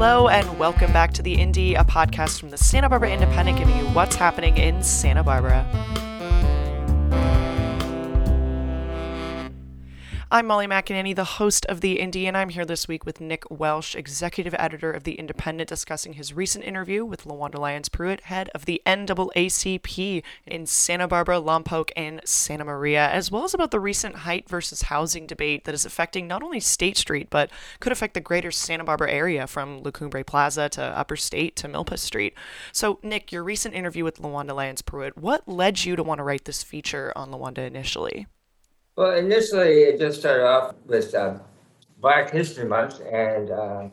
Hello, and welcome back to The Indy, a podcast from the Santa Barbara Independent, giving you what's happening in Santa Barbara. I'm Molly McAnany, the host of The Indy, and I'm here this week with Nick Welsh, executive editor of The Independent, discussing his recent interview with LaWanda Lyons Pruitt, head of the NAACP in Santa Barbara, Lompoc, and Santa Maria, as well as about the recent height versus housing debate that is affecting not only State Street, but could affect the greater Santa Barbara area from La Cumbre Plaza to Upper State to Milpas Street. So, Nick, your recent interview with LaWanda Lyons Pruitt, what led you to want to write this feature on LaWanda initially? Well, initially, it just started off with uh, Black History Month, and uh,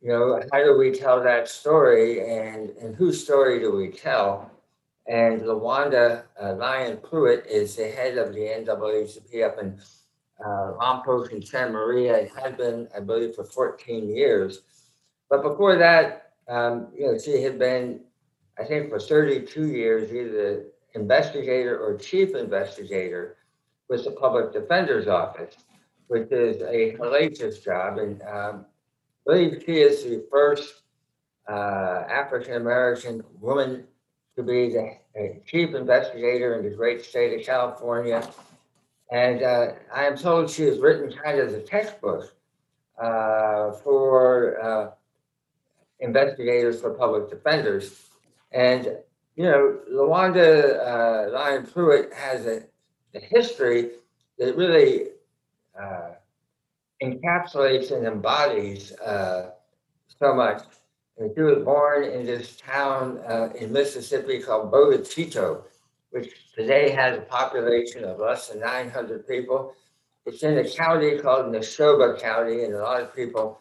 you know, how do we tell that story, and and whose story do we tell? And LaWanda uh, Lyon Pruitt is the head of the NAACP up in uh, Lompoc and Santa Maria. It had been, I believe, for 14 years. But before that, um, you know, she had been, I think, for 32 years, either investigator or chief investigator with the Public Defender's Office, which is a hellacious job. And um, believe she is the first uh, African American woman to be the chief investigator in the great state of California. And uh, I am told she has written kind of the textbook uh, for uh, investigators for public defenders. And, you know, LaWanda uh, Lyon Pruitt has a the history that really uh, encapsulates and embodies uh, so much. And she was born in this town uh, in Mississippi called Bogue Chitto, which today has a population of less than 900 people. It's in a county called Neshoba County, and a lot of people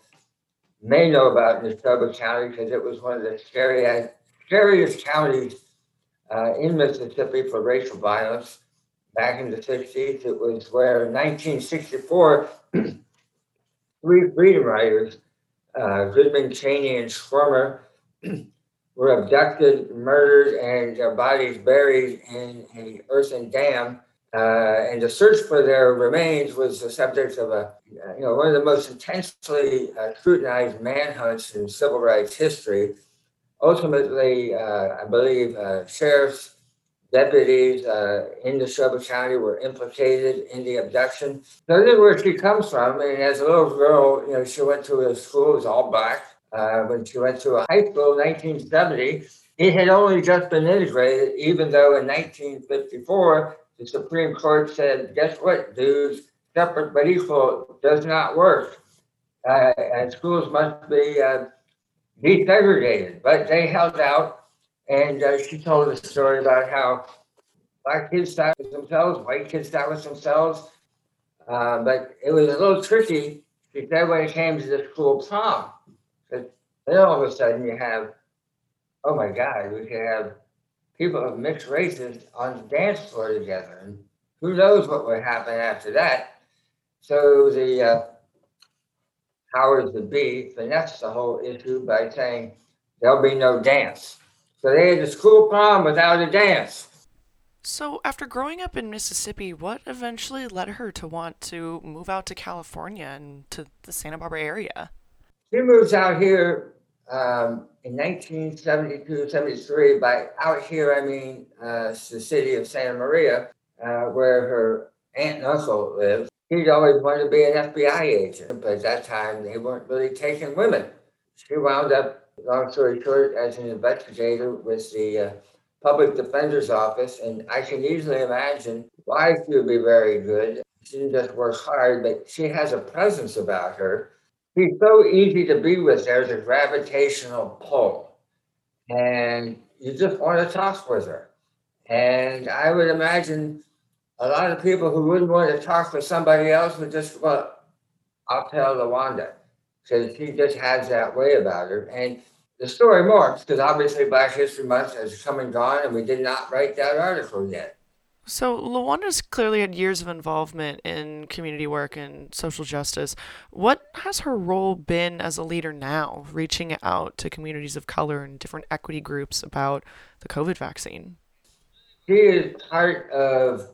may know about Neshoba County because it was one of the scariest, scariest counties uh, in Mississippi for racial violence back in the 60s. It was where in 1964, three freedom riders, uh, Goodman, Chaney, and Schwerner, were abducted, murdered, and their bodies buried in an earthen dam. Uh, and the search for their remains was the subject of a, you know, one of the most intensely uh, scrutinized manhunts in civil rights history. Ultimately, uh, I believe uh, sheriffs deputies uh, in Neshoba County were implicated in the abduction. So this is where she comes from. And as a little girl, you know, she went to a school, it was all black. Uh, when she went to a high school in 1970, it had only just been integrated, even though in 1954, the Supreme Court said, guess what, dudes, separate but equal does not work. Uh, and schools must be uh, desegregated. But they held out and uh, she told a story about how black kids sat with themselves, white kids sat with themselves. Uh, but it was a little tricky. She said when it came to the school prom, because then all of a sudden you have, oh my God, we could have people of mixed races on the dance floor together. And who knows what would happen after that. So the uh, powers that be finessed the whole issue by saying there'll be no dance. So they had a school prom without a dance. So, after growing up in Mississippi, what eventually led her to want to move out to California and to the Santa Barbara area? She moves out here um, in 1972, 73. By out here, I mean uh, the city of Santa Maria, uh, where her aunt and uncle live. She'd always wanted to be an FBI agent, but at that time they weren't really taking women. She wound up long story short, as an investigator with the uh, public defender's office, and I can easily imagine why she would be very good. She didn't just work hard, but she has a presence about her. She's so easy to be with. There's a gravitational pull, and you just want to talk with her. And I would imagine a lot of people who wouldn't want to talk with somebody else would just, well, I'll tell LaWanda because she just has that way about her. And the story marks because obviously Black History Month has come and gone, and we did not write that article yet. So LaWanda's clearly had years of involvement in community work and social justice. What has her role been as a leader now, reaching out to communities of color and different equity groups about the COVID vaccine? She is part of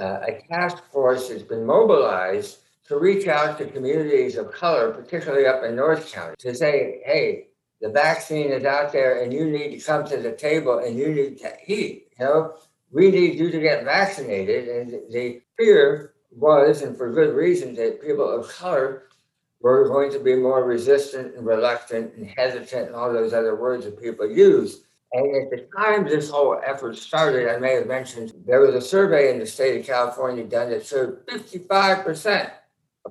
uh, a task force that's been mobilized to reach out to communities of color, particularly up in North County, to say, hey, the vaccine is out there and you need to come to the table and you need to eat. You know, we need you to get vaccinated. And the fear was, and for good reason, that people of color were going to be more resistant and reluctant and hesitant and all those other words that people use. And at the time this whole effort started, I may have mentioned there was a survey in the state of California done that showed 55% of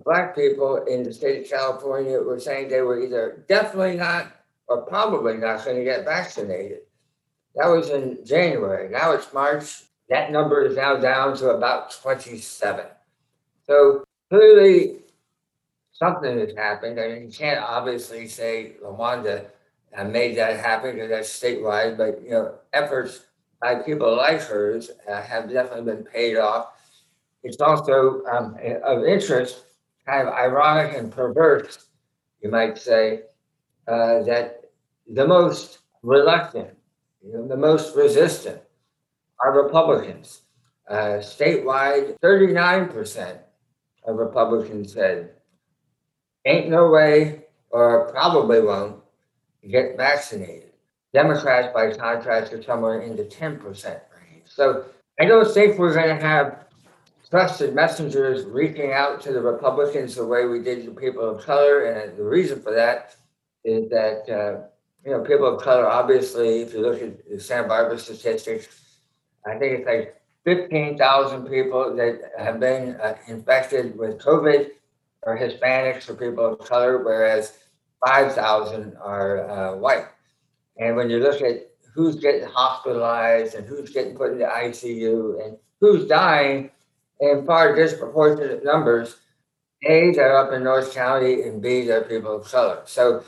Black people in the state of California were saying they were either definitely not or probably not going to get vaccinated. That was in January. Now it's March. That number is now down to about 27. So clearly, something has happened. I mean, you can't obviously say LaWanda made that happen because that's statewide, but you know, efforts by people like hers uh, have definitely been paid off. It's also um, of interest, kind of ironic and perverse, you might say, uh, that the most reluctant, you know, the most resistant are Republicans. Uh, statewide, 39% of Republicans said, ain't no way or probably won't get vaccinated. Democrats, by contrast, are somewhere in the 10% range. So I don't think we're going to have trusted messengers reaching out to the Republicans the way we did to people of color. And the reason for that is that, uh, you know, people of color, obviously, if you look at the Santa Barbara statistics, I think it's like 15,000 people that have been uh, infected with COVID are Hispanics or people of color, whereas 5,000 are uh, white. And when you look at who's getting hospitalized and who's getting put in the ICU and who's dying in far disproportionate numbers, A, they're up in North County, and B, they're people of color. So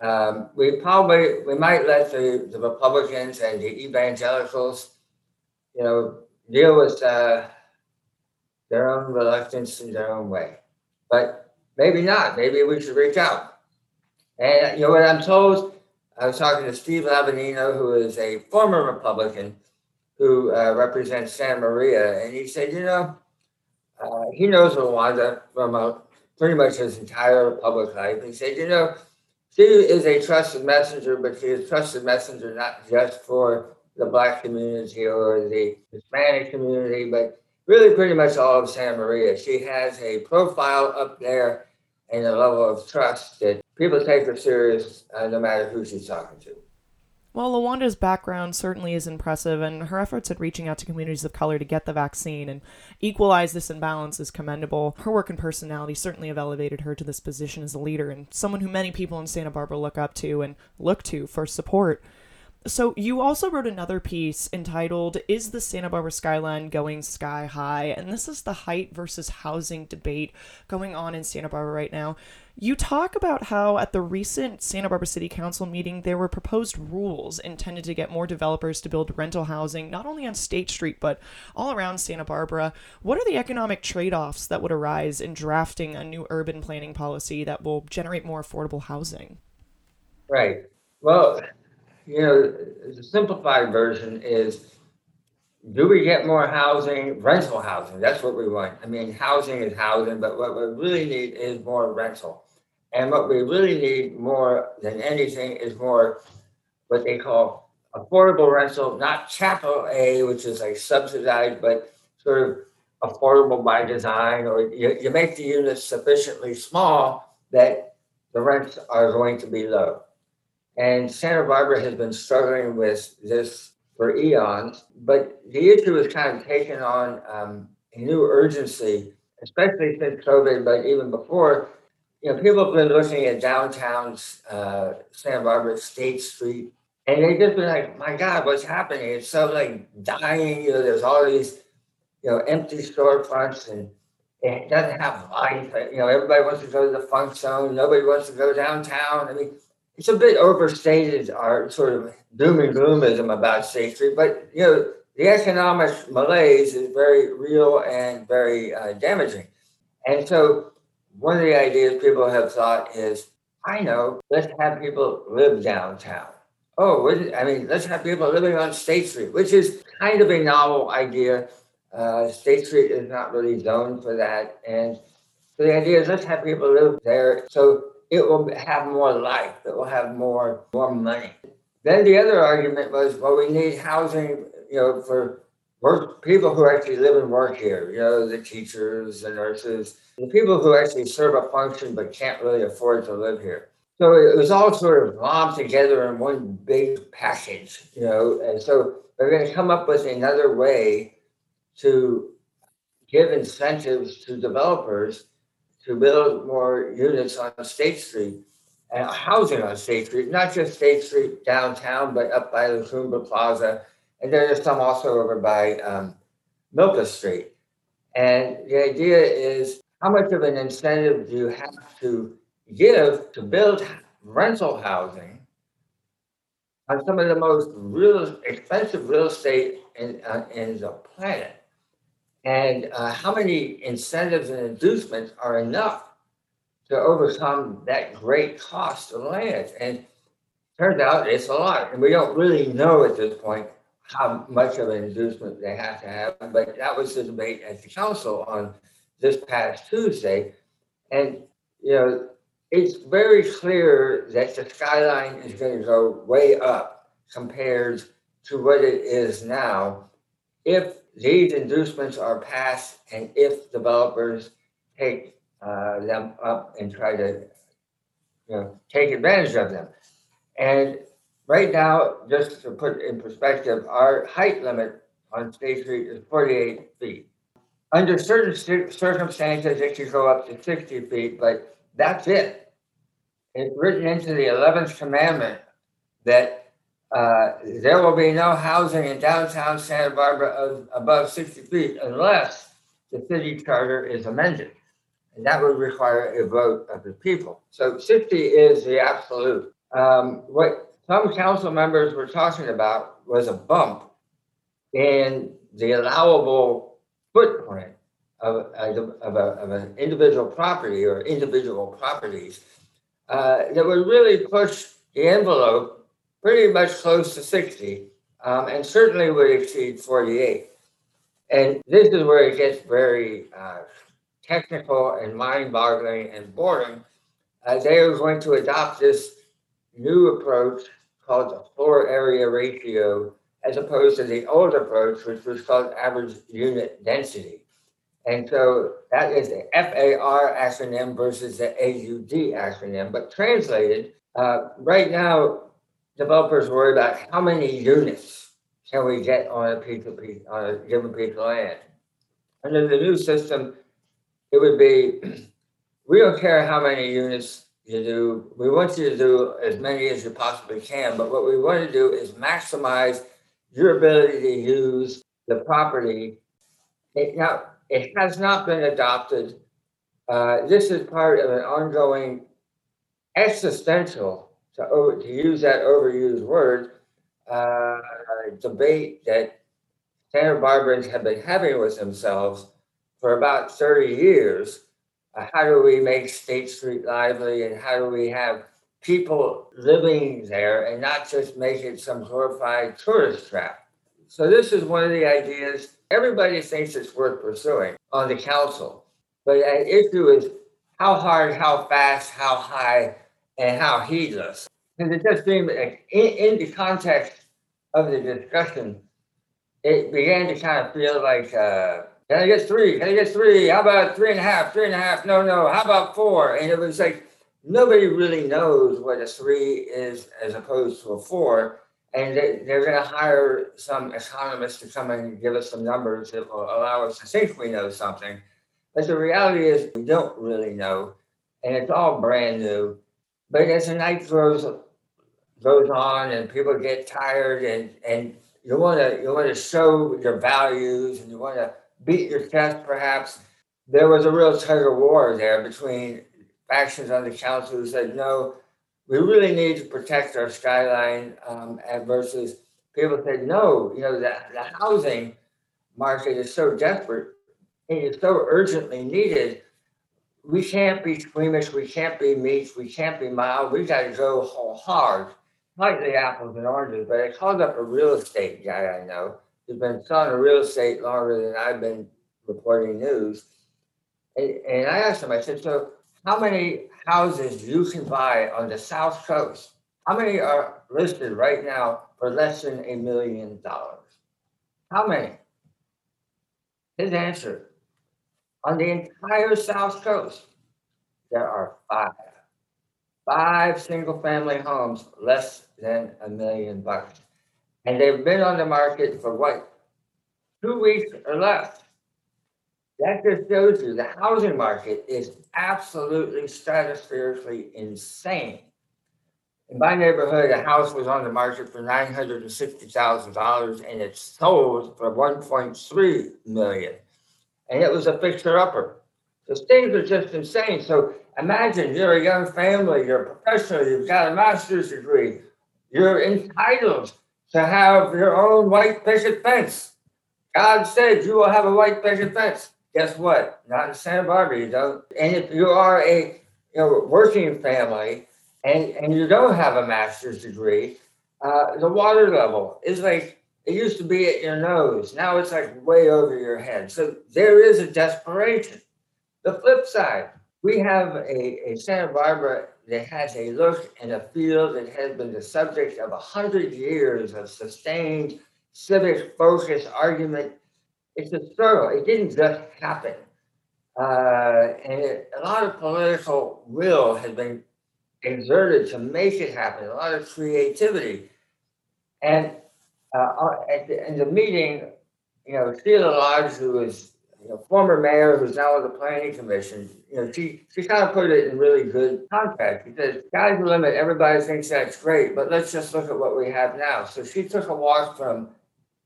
um, we probably, we might let the, the Republicans and the evangelicals, you know, deal with uh, their own reluctance in their own way. But maybe not. Maybe we should reach out. And you know what I'm told? I was talking to Steve Lavagnino, who is a former Republican who uh, represents Santa Maria, and he said, you know, uh, he knows LaWanda from uh, pretty much his entire public life. He said, you know, she is a trusted messenger, but she is a trusted messenger not just for the Black community or the Hispanic community, but really pretty much all of Santa Maria. She has a profile up there and a level of trust that people take her serious uh, no matter who she's talking to. Well, LaWanda's background certainly is impressive, and her efforts at reaching out to communities of color to get the vaccine and equalize this imbalance is commendable. Her work and personality certainly have elevated her to this position as a leader and someone who many people in Santa Barbara look up to and look to for support. So, you also wrote another piece entitled Is the Santa Barbara Skyline Going Sky High? And this is the height versus housing debate going on in Santa Barbara right now. You talk about how at the recent Santa Barbara City Council meeting, there were proposed rules intended to get more developers to build rental housing, not only on State Street, but all around Santa Barbara. What are the economic trade offs that would arise in drafting a new urban planning policy that will generate more affordable housing? Right. Well, you know, the simplified version is do we get more housing, rental housing? That's what we want. I mean, housing is housing, but what we really need is more rental. And what we really need more than anything is more what they call affordable rental, not capital A, which is like subsidized, but sort of affordable by design, or you, you make the units sufficiently small that the rents are going to be low. And Santa Barbara has been struggling with this for eons, but the issue has kind of taken on um, a new urgency, especially since COVID, but even before. You know, people have been looking at downtown uh, Santa Barbara, State Street, and they've just been like, my God, what's happening? It's so like dying. You know, there's all these, you know, empty storefronts and it doesn't have life. You know, everybody wants to go to the funk zone. Nobody wants to go downtown. I mean, it's a bit overstated our sort of doom and gloomism about State Street, but you know the economic malaise is very real and very uh, damaging. And so one of the ideas people have thought is, I know, let's have people live downtown. Oh, I mean, let's have people living on State Street, which is kind of a novel idea. Uh, State Street is not really zoned for that, and So the idea is let's have people live there so it will have more life, it will have more more money. Then the other argument was, well, we need housing, you know, for work people who actually live and work here, you know, the teachers, the nurses, the people who actually serve a function but can't really afford to live here. So it was all sort of lumped together in one big package, you know, and so they're going to come up with another way to give incentives to developers to build more units on State Street and housing on State Street, not just State Street downtown, but up by the Cumbre Plaza. And there's some also over by um, Milpas Street. And the idea is how much of an incentive do you have to give to build rental housing on some of the most real expensive real estate in, uh, in the planet? And uh, how many incentives and inducements are enough to overcome that great cost of land? And turns out it's a lot. And we don't really know at this point how much of an inducement they have to have. But that was the debate at the council on this past Tuesday. And, you know, it's very clear that the skyline is going to go way up compared to what it is now if these inducements are passed and if developers take uh, them up and try to you know, take advantage of them. And right now, just to put in perspective, our height limit on State Street is 48 feet. Under certain circumstances, it could go up to 60 feet, but that's it. It's written into the 11th commandment that uh, there will be no housing in downtown Santa Barbara of above 60 feet unless the city charter is amended. And that would require a vote of the people. So 60 is the absolute. Um, what some council members were talking about was a bump in the allowable footprint of, of, a, of an individual property or individual properties uh, that would really push the envelope pretty much close to 60 um, and certainly would exceed 48. And this is where it gets very uh, technical and mind boggling and boring. Uh, they are going to adopt this new approach called the floor area ratio, as opposed to the old approach, which was called average unit density. And so that is the FAR acronym versus the AUD acronym. But translated, uh, right now, developers worry about how many units can we get on a piece of piece, on a given piece of land. Under the new system, it would be, we don't care how many units you do. We want you to do as many as you possibly can, but what we want to do is maximize your ability to use the property. It, now, it has not been adopted. Uh, this is part of an ongoing existential to, over, to use that overused word, uh, debate that Santa Barbarians have been having with themselves for about 30 years. Uh, how do we make State Street lively and how do we have people living there and not just make it some glorified tourist trap? So, this is one of the ideas everybody thinks it's worth pursuing on the council. But the issue is how hard, how fast, how high and how heedless. And it just seemed like in, in the context of the discussion, it began to kind of feel like, uh, can I get three? Can I get three? How about three and a half? Three and a half? No, no. How about four? And it was like nobody really knows what a three is as opposed to a four. And they, they're going to hire some economists to come and give us some numbers that will allow us to think we know something. But the reality is, we don't really know. And it's all brand new. But as the night goes goes on and people get tired and and you want to you want to show your values and you want to beat your chest perhaps there was a real tug of war there between factions on the council who said no we really need to protect our skyline um, and versus people said no you know the, the housing market is so desperate and it's so urgently needed we can't be squeamish, we can't be meek, we can't be mild. We got to go hard, like the apples and oranges. But I called up a real estate guy I know who's been selling real estate longer than I've been reporting news. And, and I asked him, I said, so how many houses you can buy on the South Coast? How many are listed right now for less than a million dollars? How many? His answer on the entire South Coast, there are five. Five single family homes less than a million bucks. And they've been on the market for what? Two weeks or less. That just shows you the housing market is absolutely stratospherically insane. In my neighborhood, a house was on the market for nine hundred and it sold for one point three million. And it was a fixer upper. So things are just insane. So imagine you're a young family, you're a professional, you've got a master's degree, you're entitled to have your own white picket fence. God said you will have a white picket fence. Guess what? Not in Santa Barbara, you don't. And if you are a you know working family and and you don't have a master's degree, uh, the water level is like it used to be at your nose. Now it's like way over your head. So there is a desperation. The flip side, we have a, a Santa Barbara that has a look and a feel that has been the subject of a hundred years of sustained civic focus argument. It's a struggle. It didn't just happen. Uh, and it, a lot of political will has been exerted to make it happen, a lot of creativity. And uh, at the, in the meeting, you know, Sheila Lodge, who was you know, former mayor who's now on the planning commission, you know, she, she kind of put it in really good context. She said, sky's the limit, everybody thinks that's great, but let's just look at what we have now. So she took a walk from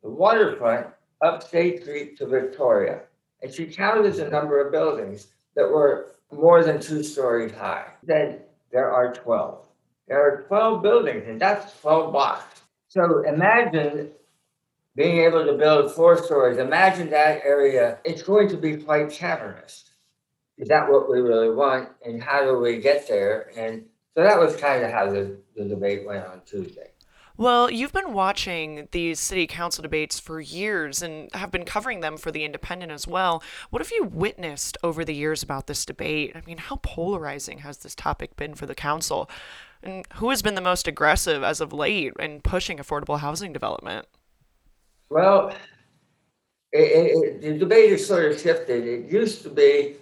the waterfront up State Street to Victoria, and she counted the number of buildings that were more than two stories high. Then there are 12. There are 12 buildings, and that's 12 blocks. So imagine being able to build four stories. Imagine that area. It's going to be quite cavernous. Is that what we really want? And how do we get there? And so that was kind of how the, the debate went on Tuesday. Well, you've been watching these city council debates for years and have been covering them for The Independent as well. What have you witnessed over the years about this debate? I mean, how polarizing has this topic been for the council? And who has been the most aggressive as of late in pushing affordable housing development? Well, it, it, the debate has sort of shifted. It used to be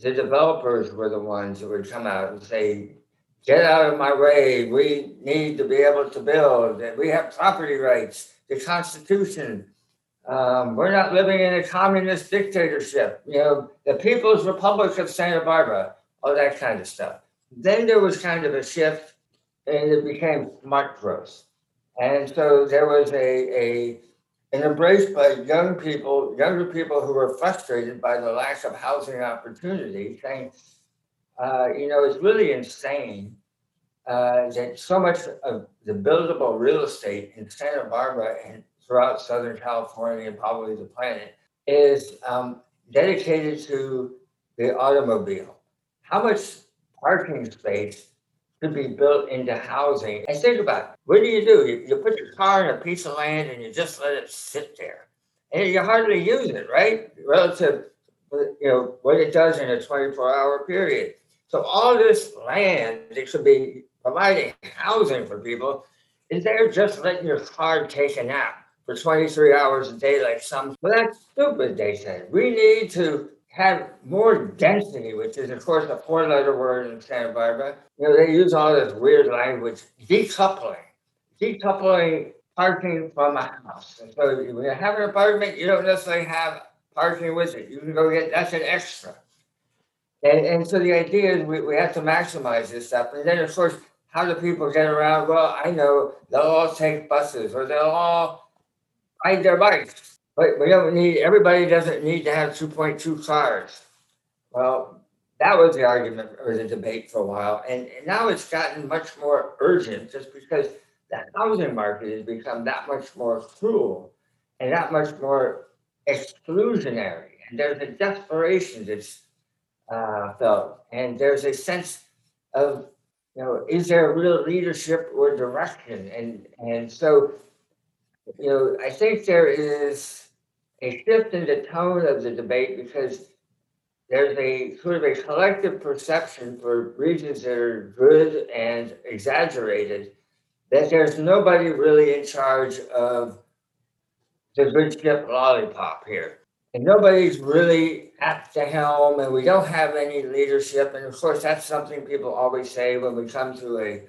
the developers were the ones who would come out and say, get out of my way. We need to be able to build. We have property rights, the Constitution. Um, we're not living in a communist dictatorship. You know, the People's Republic of Santa Barbara, all that kind of stuff. Then there was kind of a shift, and it became growth. And so there was a, a an embrace by young people, younger people who were frustrated by the lack of housing opportunity, saying, uh, you know, it's really insane uh, that so much of the buildable real estate in Santa Barbara and throughout Southern California and probably the planet is um, dedicated to the automobile. How much parking space to be built into housing? And think about it. What do you do? You, you put your car in a piece of land and you just let it sit there. And you hardly use it, right? Relative, you know, what it does in a 24 hour period. So all this land that should be providing housing for people is there just letting your car take a nap for 23 hours a day like some. Well, that's stupid, they said. We need to have more density, which is, of course, a four letter word in Santa Barbara. You know, they use all this weird language, decoupling, decoupling parking from a house. And so when you have an apartment, you don't necessarily have parking with it. You can go get that's an extra. And, and so the idea is we, we have to maximize this stuff. And then, of course, how do people get around? Well, I know they'll all take buses or they'll all ride their bikes. But we don't need, everybody doesn't need to have 2.2 cars. Well, that was the argument or the debate for a while. And, and now it's gotten much more urgent just because the housing market has become that much more cruel and that much more exclusionary. And there's a desperation that's uh, felt. And there's a sense of, you know, is there real leadership or direction? And and so, you know, I think there is a shift in the tone of the debate because there's a sort of a collective perception for reasons that are good and exaggerated that there's nobody really in charge of the good ship lollipop here. And nobody's really at the helm, and we don't have any leadership. And of course, that's something people always say when we come to a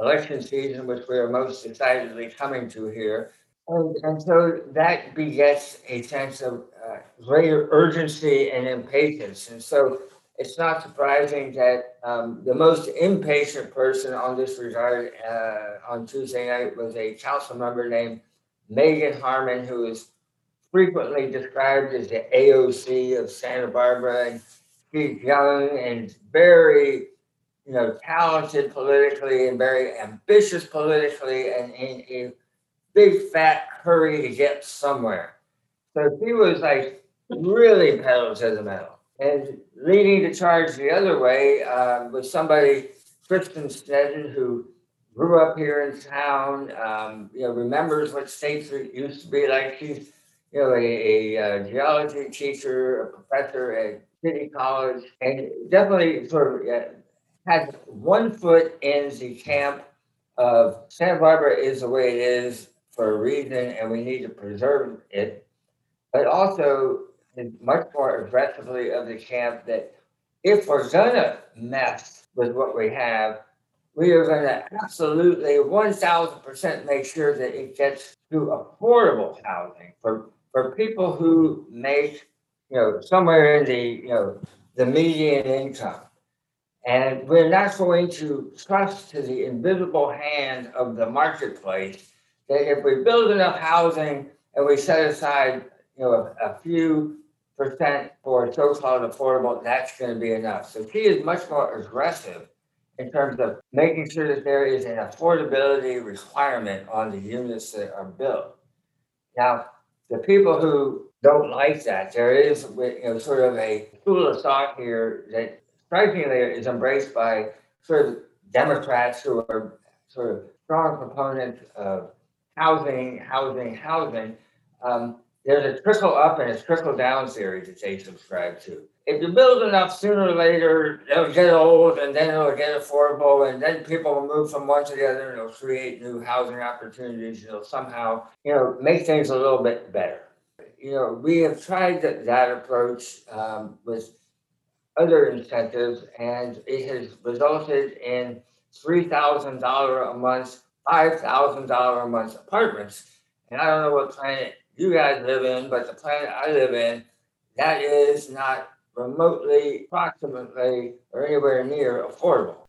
election season, which we are most excitedly coming to here. And, and so that begets a sense of uh, greater urgency and impatience. And so it's not surprising that um, the most impatient person on this regard uh, on Tuesday night was a council member named Meagan Harmon, who is frequently described as the AOC of Santa Barbara. And she's young and very, you know, talented politically and very ambitious politically and in big fat hurry to get somewhere. So she was like really pedal to the metal. And leading the charge the other way uh, was somebody, Kristen Sneddon, who grew up here in town, um, you know, remembers what State Street used to be like. She's, you know, a, a, a uh, geology teacher, a professor at City College, and definitely sort of uh, had one foot in the camp of Santa Barbara is the way it is for a reason, and we need to preserve it. But also much more aggressively of the camp that if we're gonna mess with what we have, we are gonna absolutely one thousand percent make sure that it gets to affordable housing for for people who make, you know, somewhere in the, you know, the median income. And we're not going to trust to the invisible hand of the marketplace that if we build enough housing and we set aside, you know, a, a few percent for so-called affordable, that's going to be enough. So she is much more aggressive in terms of making sure that there is an affordability requirement on the units that are built. Now, the people who don't like that, there is you know, sort of a school of thought here that strikingly is embraced by sort of Democrats who are sort of strong proponents of housing, housing, housing. Um, there's a trickle up and a trickle down theory that they subscribe to. If you build enough, sooner or later it'll get old, and then it'll get affordable, and then people will move from one to the other, and it'll create new housing opportunities. It'll somehow, you know, make things a little bit better. You know, we have tried that, that approach um, with other incentives, and it has resulted in three thousand dollar a month, five thousand dollar a month apartments. And I don't know what planet you guys live in, but the planet I live in, that is not remotely, approximately, or anywhere near affordable.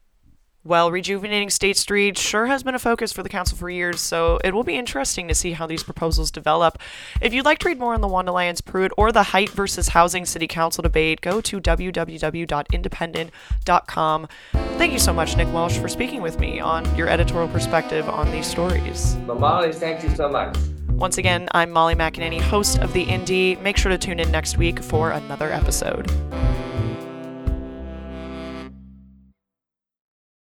Well, rejuvenating State Street sure has been a focus for the council for years, so it will be interesting to see how these proposals develop. If you'd like to read more on LaWanda Lyons Pruitt or the Height versus Housing City Council debate, go to www.independent.com. Thank you so much, Nick Welsh, for speaking with me on your editorial perspective on these stories. Well, Molly, thank you so much. Once again, I'm Molly McAnany, host of The Indy. Make sure to tune in next week for another episode.